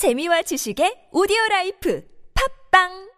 재미와 지식의 오디오 라이프 팝빵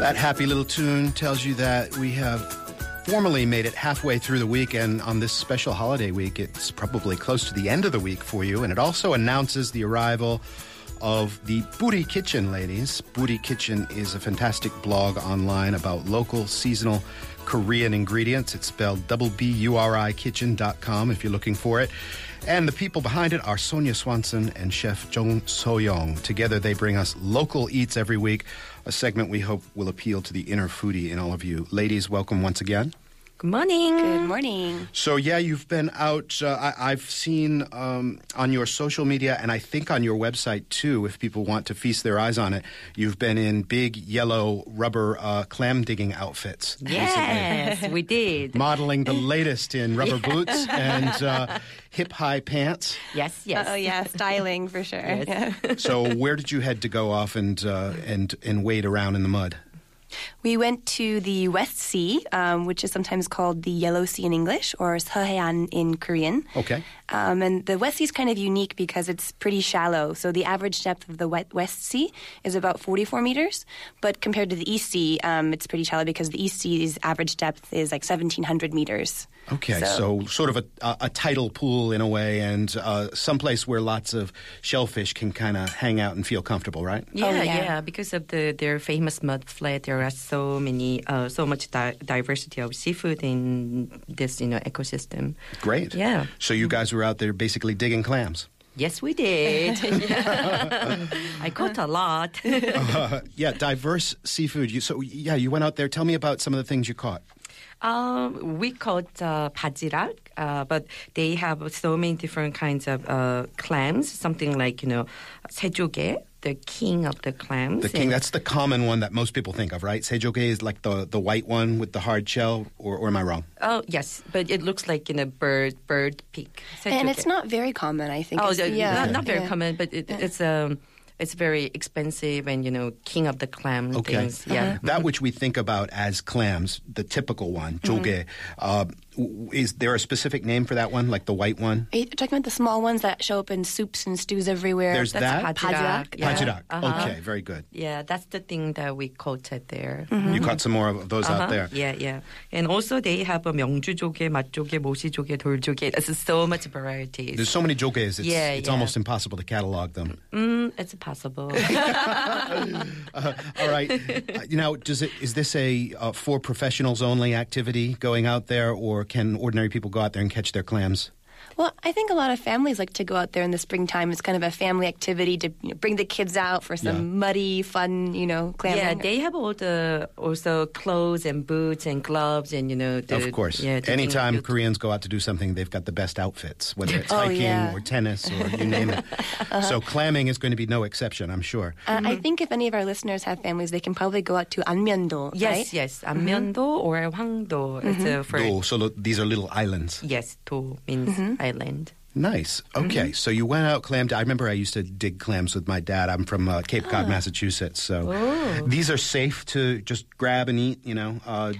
That happy little tune tells you that we have formally made it halfway through the week, and on this special holiday week, it's probably close to the end of the week for you. And it also announces the arrival of the Bburi Kitchen ladies. Bburi Kitchen is a fantastic blog online about local seasonal Korean ingredients. It's spelled double B U R I kitchen.com if you're looking for it. And the people behind it are Sonja Swanson and Chef Jung Seo-young. Together, they bring us local eats every week, a segment we hope will appeal to the inner foodie in all of you. Ladies, welcome once again. Good morning. Good morning. So yeah, you've been out. Uh, I, I've seen um, on your social media, and I think on your website too. If people want to feast their eyes on it, you've been in big yellow rubber uh, clam digging outfits. Yes, we did. modeling the latest in rubber boots and uh, hip high pants. Yes, yes. Oh yeah, styling for sure. Yeah. So where did you head to go off and uh, and and wade around in the mud? We went to the West Sea, um, which is sometimes called the Yellow Sea in English or Seohean in Korean. Okay. Um, and the West Sea is kind of unique because it's pretty shallow. So the average depth of the West Sea is about 44 meters. But compared to the East Sea, um, it's pretty shallow because the East Sea's average depth is like 1,700 meters. Okay, so, sort of a, a, a tidal pool in a way, and uh, someplace where lots of shellfish can kind of hang out and feel comfortable, right? Yeah, Oh, yeah. yeah, Because of the their famous mud flat, there are so many, uh, so much di- diversity of seafood in this, you know, ecosystem. Great. Yeah. So you guys were out there basically digging clams. Yes, we did. Yeah. I caught a lot. Uh, yeah, diverse seafood. You, so yeah, you went out there. Tell me about some of the things you caught. Um, we caught uh, 바지락, uh, but they have so many different kinds of uh, clams. Something like you know, 세조개, the king of the clams. The king. That's the common one that most people think of, right? Seijoge is like the the white one with the hard shell, or, or am I wrong? Oh yes, but it looks like in a bird bird peak. And it's not very common, I think. Oh, It's- the- yeah. not, not very yeah. common, but it, it's um, it's very expensive and you know, king of the clam Okay. things. Yeah. That which we think about as clams, the typical one, Mm-hmm. joge. Uh, w- is there a specific name for that one, like the white one? Are you talking about the small ones that show up in soups and stews everywhere? There's that's that? Bajirak. Yeah. Bajirak. Uh-huh. Okay, very good. Yeah, that's the thing that we quoted there. Mm-hmm. You caught some more of those uh-huh. out there. Yeah, yeah. And also they have a 명주조개, 맛조개, 모시조개, 돌조개. There's so much varieties. There's so many joges, it's, yeah, it's yeah. almost impossible to catalog them. Mm, it's impossible. uh, all right. Uh, you know, does it, is this a uh, for professionals only activity going out there or can ordinary people go out there and catch their clams? Well, I think a lot of families like to go out there in the springtime. It's kind of a family activity to you know, bring the kids out for some yeah. muddy, fun, you know, clamming. Yeah, they have all the also clothes and boots and gloves and you know. The, of course. Yeah, Anytime thing. Koreans go out to do something, they've got the best outfits, whether it's oh, hiking yeah. or tennis or you name it. uh-huh. So clamming is going to be no exception, I'm sure. Uh, mm-hmm. I think if any of our listeners have families, they can probably go out to Anmyeondo. Yes, right? yes, Anmyeondo mm-hmm. or Hwangdo. Mm-hmm. It's, uh, for mm-hmm. do, so these are little islands. Yes, do means. Mm-hmm island. Nice. Okay, so you went out clam. I remember I used to dig clams with my dad. I'm from uh, Cape Cod, Massachusetts. So these are safe to just grab and eat. You know, uh,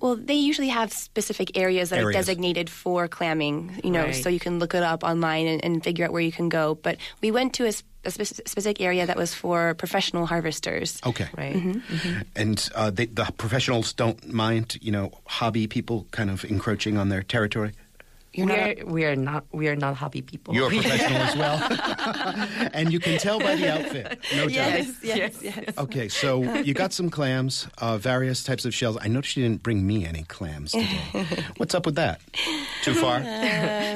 Well, they usually have specific areas that Areas. are designated for clamming, you know, Right. so you can look it up online and, and figure out where you can go. But we went to a, sp- a spec- specific area that was for professional harvesters. okay. Right. And uh, they, the professionals don't mind, you know, hobby people kind of encroaching on their territory. You're we not are we are not we are not hobby people. You're a professional as well, and you can tell by the outfit, no doubt. yes, yes, yes. Okay, so you got some clams, uh, various types of shells. I noticed you didn't bring me any clams today. What's up with that? Too far?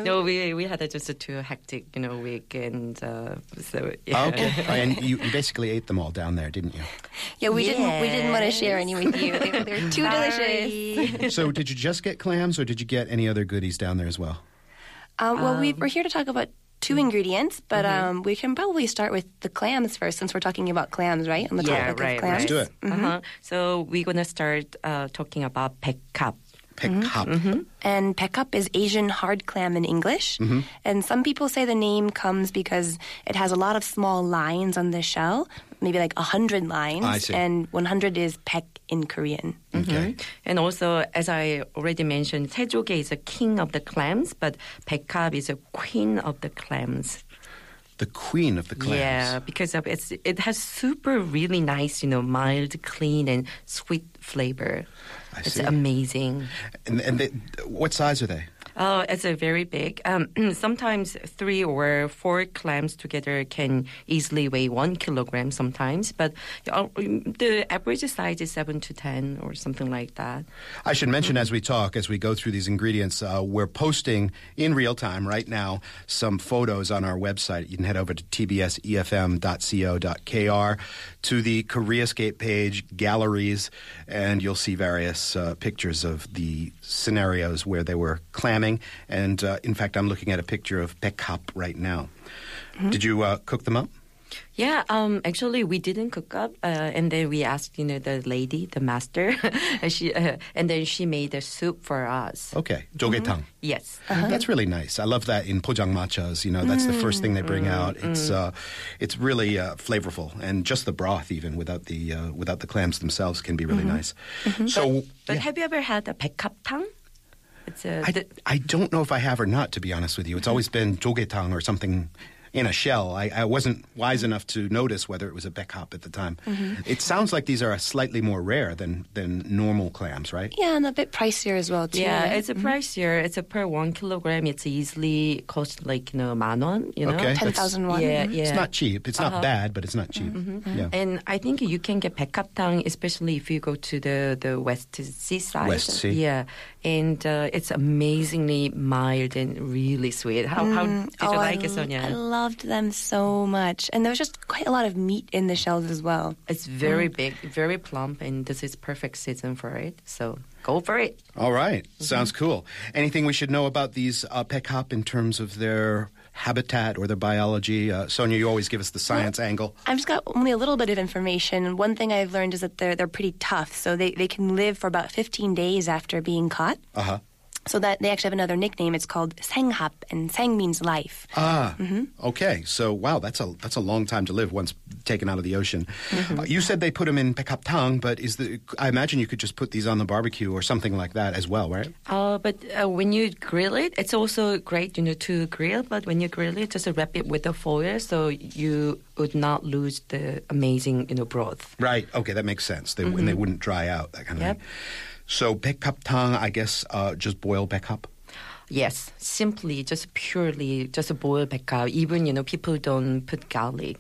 No, we we had a, just a too hectic, you know, week, and uh, so yeah. Okay, Oh, and you, you basically ate them all down there, didn't you? Yeah, we didn't we didn't want to share any with you. They, were- they were too delicious. So, did you just get clams, or did you get any other goodies down there as well? Um, well, we, we're here to talk about two ingredients, but um, we can probably start with the clams first, since we're talking about clams, right? On the Yeah, topic right, of clams. right. Let's do it. Uh-huh. So we're gonna start uh, talking about 백합. Pekap. Mm-hmm. Mm-hmm. And pekup is Asian hard clam in English. Mm-hmm. And some people say the name comes because it has a lot of small lines on the shell, maybe like 100 lines. I see. And 100 is pek in Korean. Okay. Mm-hmm. And also, as I already mentioned, Sejoge is a king of the clams, but Pekab is a queen of the clams. The queen of the clams. Yeah, because of it's it has super really nice, you know, mild, clean, and sweet flavor. I it's see. amazing. And, and they, what size are they? Oh, it's a very big. Um, sometimes three or four clams together can easily weigh one kilogram. Sometimes, but uh, the average size is seven to ten or something like that. I should mention as we talk, as we go through these ingredients, uh, we're posting in real time right now some photos on our website. You can head over to tbsefm.co.kr to the Koreascape page, galleries, and you'll see various uh, pictures of the scenarios where they were clamming. And uh, in fact, I'm looking at a picture of Pekap right now. Did you uh, cook them up? Yeah, um, actually, we didn't cook up, uh, and then we asked, you know, the lady, the master, and she, uh, and then she made a soup for us. Okay, jogetang. Yes. That's really nice. I love that in pojang matchas. You know, that's the first thing they bring out. It's uh, it's really uh, flavorful, and just the broth, even without the uh, without the clams themselves, can be really nice. So, But yeah. have you ever had a 백합탕? It's a, I, th- I don't know if I have or not, to be honest with you. It's mm-hmm. always been jogetang or something in a shell. I, I, wasn't wise enough to notice whether it was a beckhop at the time. Mm-hmm. It sounds like these are slightly more rare than, than normal clams, right? Yeah, and a bit pricier as well, too. Yeah, right? it's a mm-hmm. pricier. It's a per one kilogram. It's easily cost like you know manon, you know, okay, ten thousand won. Yeah, mm-hmm. yeah. It's not cheap. It's uh-huh. not bad, but it's not mm-hmm. cheap. Mm-hmm. Yeah. And I think you can get beckhop tang, especially if you go to the the west seaside. West sea. Yeah, and uh, it's amazingly mild and really sweet. How, how did Oh, you I like it, Sonja? I loved them so much. And there was just quite a lot of meat in the shells as well. It's very big, very plump, and this is perfect season for it. So go for it. All right. Sounds cool. Anything we should know about these uh, pekop in terms of their habitat or their biology? Uh, Sonja, you always give us the science angle. I've just got only a little bit of information. One thing I've learned is that they're they're pretty tough. So they, they can live for about 15 days after being caught. Uh huh. So that they actually have another nickname. It's called senghap, and seng means life. Ah, okay. So, wow, that's a that's a long time to live once taken out of the ocean. Uh, you said they put them in pekap tang, but is the I imagine you could just put these on the barbecue or something like that as well, right? Uh, but uh, when you grill it, it's also great, you know, to grill. But when you grill it, just wrap it with the foil so you would not lose the amazing, you know, broth. Right. Okay, that makes sense. They, And they wouldn't dry out that kind of Yep. thing. So pekap tang, I guess, uh, just boil pekap. Yes, simply, just purely, just 백합. Even you know, people don't put garlic.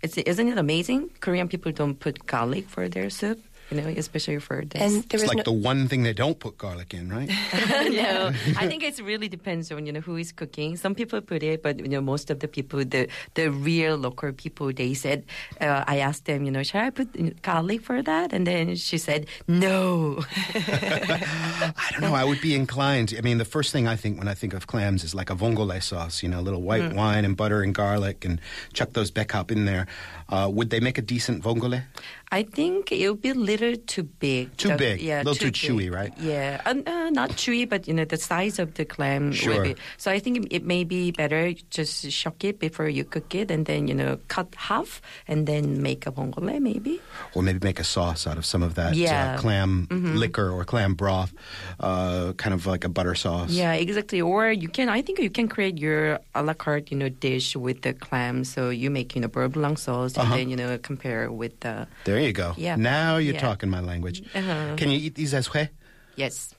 It's, isn't it amazing? Korean people don't put garlic for their soup. You know, especially for this. And there It's like no, the one thing they don't put garlic in, right? no, I think it really depends on you know who is cooking. Some people put it, but you know most of the people, the the real local people, they said. Uh, I asked them, you know, should I put garlic for that? And then she said, no. I don't know. I would be inclined. I mean, the first thing I think when I think of clams is like a vongole sauce, you know, a little white wine and butter and garlic and chuck those bekap in there. Uh, would they make a decent vongole? I think it would be a little too big. Too The- big, yeah, a little too big. chewy, right? Yeah, uh, uh, not chewy, but you know the size of the clam. will Sure. be- So I think it may be better just shock it before you cook it, and then you know cut half, and then make a vongole maybe. Or maybe make a sauce out of some of that Yeah. uh, clam liquor or clam broth, uh, kind of like a butter sauce. Yeah, exactly. Or you can, I think you can create your a la carte, you know, dish with the clam. So you make, you know, beurre blanc sauce, and Uh-huh. then you know compare with the There you go. Yeah. Now you're Yeah. talking my language. Uh-huh. Can you eat these as hue? yes.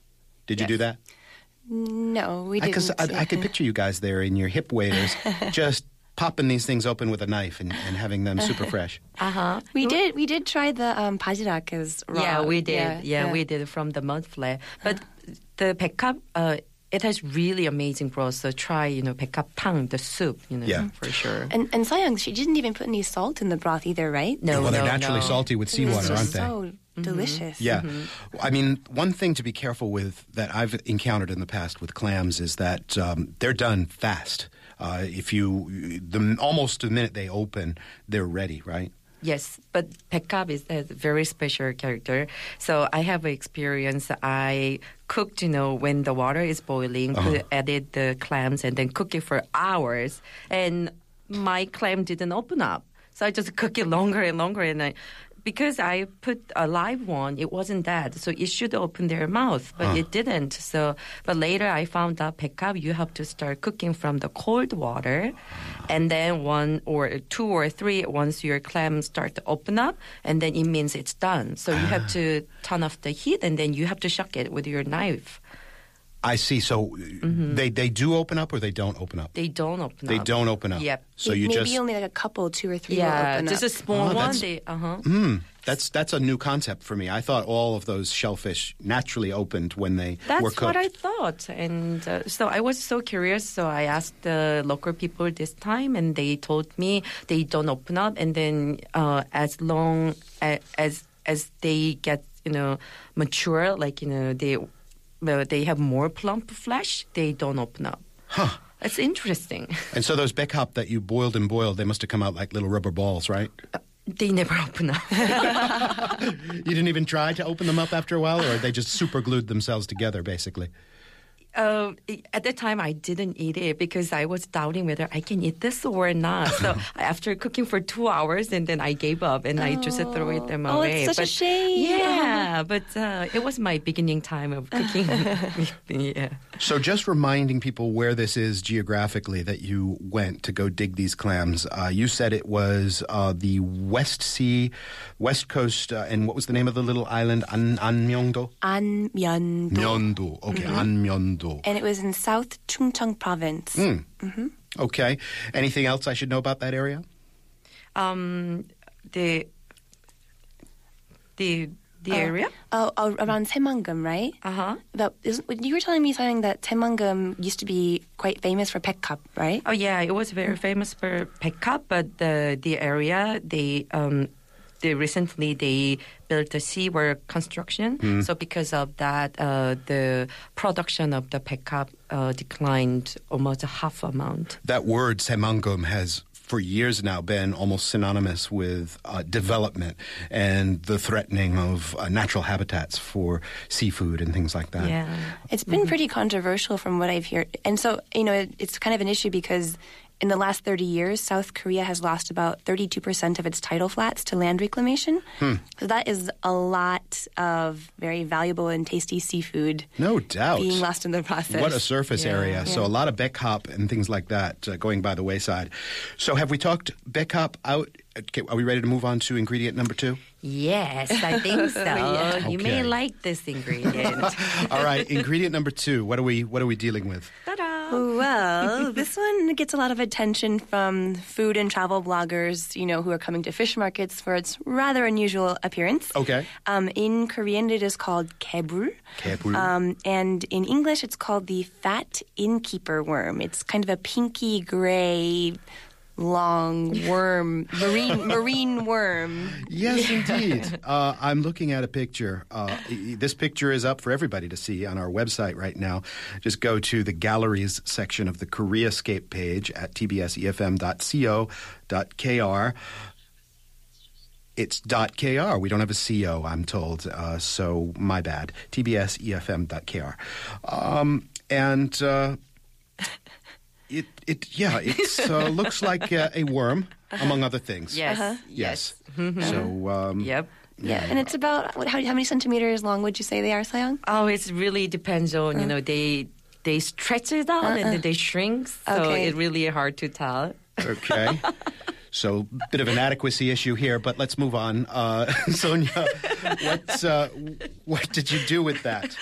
Did you do that? no, we didn't. Because I, I could picture you guys there in your hip waders, just popping these things open with a knife and, and having them super fresh. Uh huh. we did. We did try the um, bajirak as raw. Yeah, we did. Yeah, we did from the mud flare. But the 백합, uh, it has really amazing broth. So try, you know, 백합 tang, the soup, you know, Yeah. for sure. And and Seo-young, she didn't even put any salt in the broth either, right? no, well, they're no, naturally no. salty with seawater, aren't they? So delicious. Yeah. I mean, one thing to be careful with that I've encountered in the past with clams is that um, they're done fast. Uh, if you, the, almost the minute they open, they're ready, right? Yes, but Pekab is a very special character. So I have experience. I cooked, you know, when the water is boiling, uh-huh. put, added the clams and then cook it for hours. And my clam didn't open up. So I just cook it longer and longer. And I, because I put a live one, it wasn't dead, So it should open their mouth, but it didn't. So, but later I found out Pekap, you have to start cooking from the cold water. Ah. And then one or two or three, once your clams start to open up, and then it means it's done. So you have ah. to turn off the heat and then you have to shuck it with your knife. I see. So they they do open up or they don't open up. They don't open They up. They don't open up. Yep. So Maybe you just maybe only like a couple, two or three. will Yeah, open just up. a small Oh, one. that's- They, uh-huh. Mm, that's that's a new concept for me. I thought all of those shellfish naturally opened when they That's were cooked. That's what I thought, and uh, so I was so curious. So I asked the local people this time, and they told me they don't open up, and then uh, as long as, as as they get you know mature, like you know they well, they have more plump flesh, they don't open up. Huh. It's interesting. And so those bekap that you boiled and boiled, they must have come out like little rubber balls, right? Uh, they never open up. You didn't even try to open them up after a while, or they just super glued themselves together, basically. Uh, at the time, I didn't eat it because I was doubting whether I can eat this or not. So after cooking for two hours, and then I gave up and I just threw it them Oh, away. it's such a shame. Yeah, but uh, it was my beginning time of cooking. yeah. So, just reminding people where this is geographically that you went to go dig these clams. Uh, you said it was uh, the West Sea, West Coast, uh, and what was the name of the little island? An Anmyeongdo. Anmyeondo. Myeondo. Okay, Anmyeondo. And it was in South Chungcheong province. Hmm. Okay. Anything else I should know about that area? Um, the the the area. Oh, oh, around Saemangeum, right? Uh huh. That isn't, you were telling me something that Saemangeum used to be quite famous for pekap, right? Oh yeah, it was very famous for Pekap, but the the area they um they recently they built a seaward construction. So because of that, uh, the production of the Pekap uh, declined almost a half amount. That word Saemangeum has for years now been almost synonymous with uh, development and the threatening of uh, natural habitats for seafood and things like that. Yeah. It's been pretty controversial from what I've heard. And so, you know, it, it's kind of an issue because in the last 30 years, South Korea has lost about 32% of its tidal flats to land reclamation. So that is a lot of very valuable and tasty seafood No doubt. being lost in the process. What a surface Yeah. area. So a lot of Beckhop and things like that uh, going by the wayside. So have we talked Beckhop out? Okay, are we ready to move on to ingredient number two? Yes, I think so. You may like this ingredient. All right, ingredient number two. What are we What are we dealing with? Ta-da! Well, this one gets a lot of attention from food and travel bloggers, you know, who are coming to fish markets for its rather unusual appearance. Okay. Um, in Korean, it is called kebul. Kebul. Um, and in English, it's called the fat innkeeper worm. It's kind of a pinky gray, long worm, marine marine worm. Yes, indeed. Uh, I'm looking at a picture. Uh, this picture is up for everybody to see on our website right now. Just go to the galleries section of the Koreascape page at tbsefm.co.kr. It's .kr. We don't have a co. I'm told. Uh, so my bad. tbsefm.kr. Um, and uh, it it yeah it uh, looks like uh, a worm among other things. Yes. Yes. Mm-hmm. So um, Yep. Yeah, and it's about what, how, how many centimeters long would you say they are, Seo-young? Oh, it really depends on you know they they stretch it out and then they shrink, so Okay. it's really hard to tell. Okay. So, bit of an adequacy issue here, but let's move on. Uh, Sonja, what uh, what did you do with that?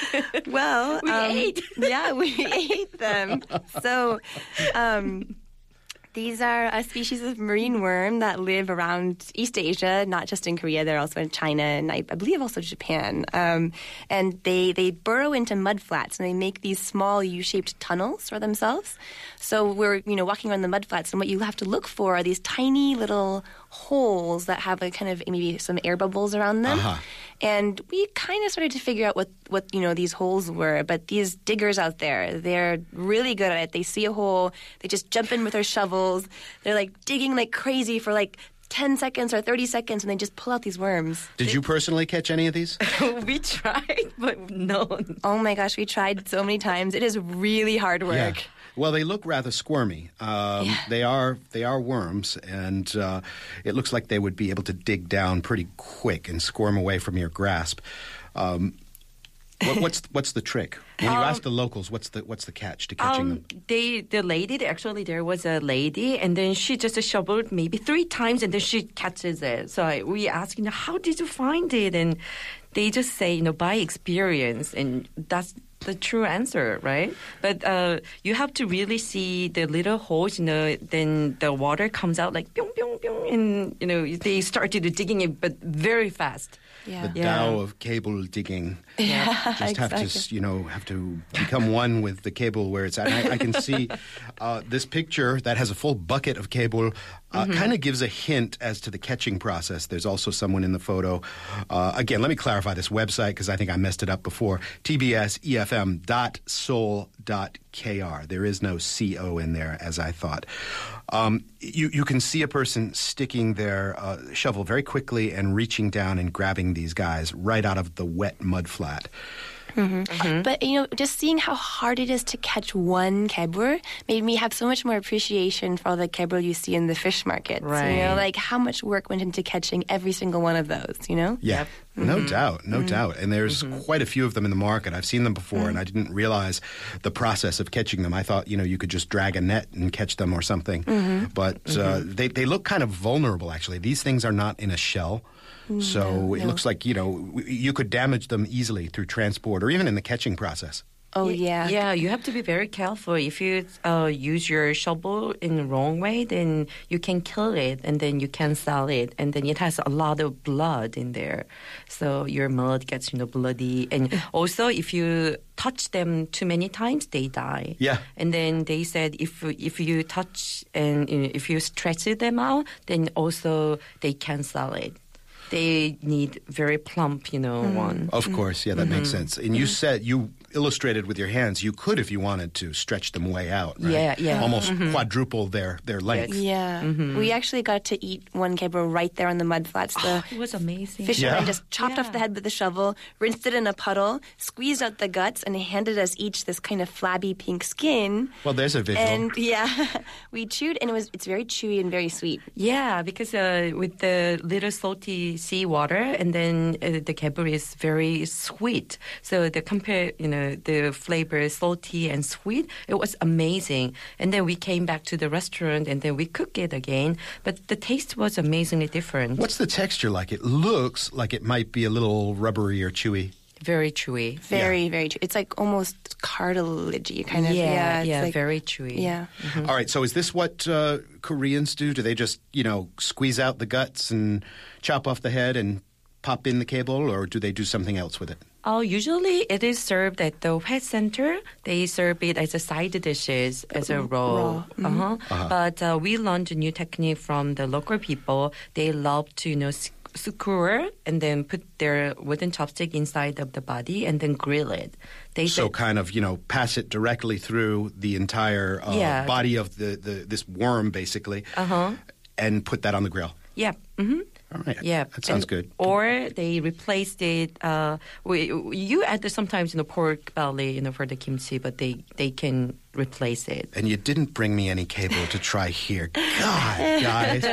Well, We um, ate. Yeah, we ate them. So, um, these are a species of marine worm that live around East Asia, not just in Korea. They're also in China and I, I believe also Japan. Um, and they they burrow into mud flats and they make these small U-shaped tunnels for themselves. So we're you know walking around the mud flats, and what you have to look for are these tiny little holes that have a kind of maybe some air bubbles around them. Uh-huh. And we kind of started to figure out what, what you know these holes were. But these diggers out there, they're really good at it. They see a hole, they just jump in with their shovels. They're like digging like crazy for like 10 seconds or 30 seconds and they just pull out these worms. Did you personally catch any of these? we tried, but no. Oh my gosh, we tried so many times. It is really hard work. Well, they look rather squirmy. Um, Yeah. They are they are worms, and uh, it looks like they would be able to dig down pretty quick and squirm away from your grasp. Um, what, what's what's the trick? When you ask the locals, what's the what's the catch to catching Um, them? they the lady actually there was a lady and then she just shoveled maybe three times and then she catches it. So we asked, you know, how did you find it? And they just say, you know, by experience, and that's the true answer, right? But uh, you have to really see the little holes, you know, then the water comes out like pyong pyong pyong, and you know they started digging it, but very fast. Yeah. The Yeah. Tao of kebul digging. Yeah, just have to exactly. s- you know have to become one with the kebul where it's at. I, I can see uh, this picture that has a full bucket of kebul. Uh, Mm-hmm. Kind of gives a hint as to the catching process. There's also someone in the photo. Uh, again, let me clarify this website because I think I messed it up before. tbsefm.seoul.kr. There is no co in there as I thought. Um, you you can see a person sticking their uh, shovel very quickly and reaching down and grabbing these guys right out of the wet mud flat. Mm-hmm. Mm-hmm. But you know, just seeing how hard it is to catch one kebur made me have so much more appreciation for all the kebur you see in the fish markets. You know, Right. like how much work went into catching every single one of those. You know. Yeah, mm-hmm. no doubt, no doubt. And there's quite a few of them in the market. I've seen them before, and I didn't realize the process of catching them. I thought, you know, you could just drag a net and catch them or something. But uh, they, they look kind of vulnerable, actually. These things are not in a shell. So it looks like, you know, you could damage them easily through transport or even in the catching process. Oh yeah. Yeah, you have to be very careful. If you uh, use your shovel in the wrong way, then you can kill it and then you can sell it. And then it has a lot of blood in there. So your mud gets, you know, bloody. And also, if you touch them too many times, they die. Yeah. And then they said if if you touch and you know, if you stretch them out, then also they can sell it. They need very plump, you know, hmm. one. Of course, yeah, that makes mm-hmm. sense. And you mm-hmm. said you illustrated with your hands. You could, if you wanted to, stretch them way out. Right? Yeah, yeah. Almost quadruple their their length. Yeah. We actually got to eat one kebur right there on the mud flats. The It was amazing. fisherman Yeah. just chopped off the head with a shovel, rinsed it in a puddle, squeezed out the guts, and handed us each this kind of flabby pink skin. Well, there's a visual. And yeah, we chewed, and it was it's very chewy and very sweet. Yeah, because uh, with the little salty seawater, and then uh, the kebab is very sweet. So the compare, you know, the flavor is salty and sweet. It was amazing. And then we came back to the restaurant, and then we cooked it again. But the taste was amazingly different. What's the texture like? It looks like it might be a little rubbery or chewy. Very chewy. Very, very chewy. It's like almost cartilagey, kind of. yeah, Yeah, yeah, like, very chewy. Yeah. All right, so is this what uh, Koreans do? Do they just, you know, squeeze out the guts and chop off the head and pop in the kebul, or do they do something else with it? Oh, usually it is served at the pet center. They serve it as a side dishes, as a raw. raw. Uh-huh. But uh, we learned a new technique from the local people. They love to, you know, s- skewer and then put their wooden chopstick inside of the body and then grill it. They So said- kind of, you know, pass it directly through the entire uh, Yeah. body of the, the this worm, basically, Uh-huh. and put that on the grill. yeah. hmm All right, Yeah, that sounds And- good. Or they replaced it. Uh, we, you add sometimes you know pork belly you know for the kimchi, but they they can replace it. And you didn't bring me any kebul to try here. God, guys.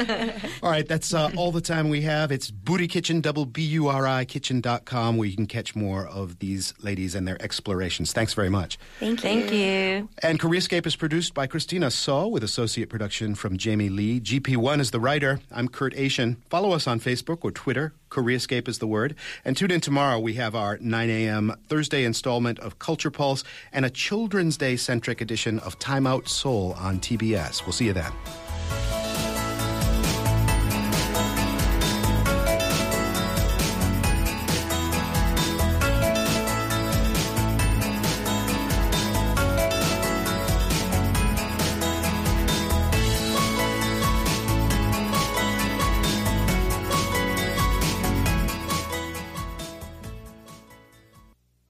all right, that's uh, all the time we have. It's Bburi Kitchen, double B U R I kitchen.com, where you can catch more of these ladies and their explorations. Thanks very much. Thank you. Thank you. And Koreascape is produced by Christina Saw with associate production from Jamie Lee. GP1 is the writer. I'm Kurt Achin. Follow us on Facebook or Twitter. Koreascape is the word. And tune in tomorrow. We have our 9 a.m. Thursday installment of Culture Pulse and a Children's Day centric edition of Time Out Seoul on TBS. We'll see you then.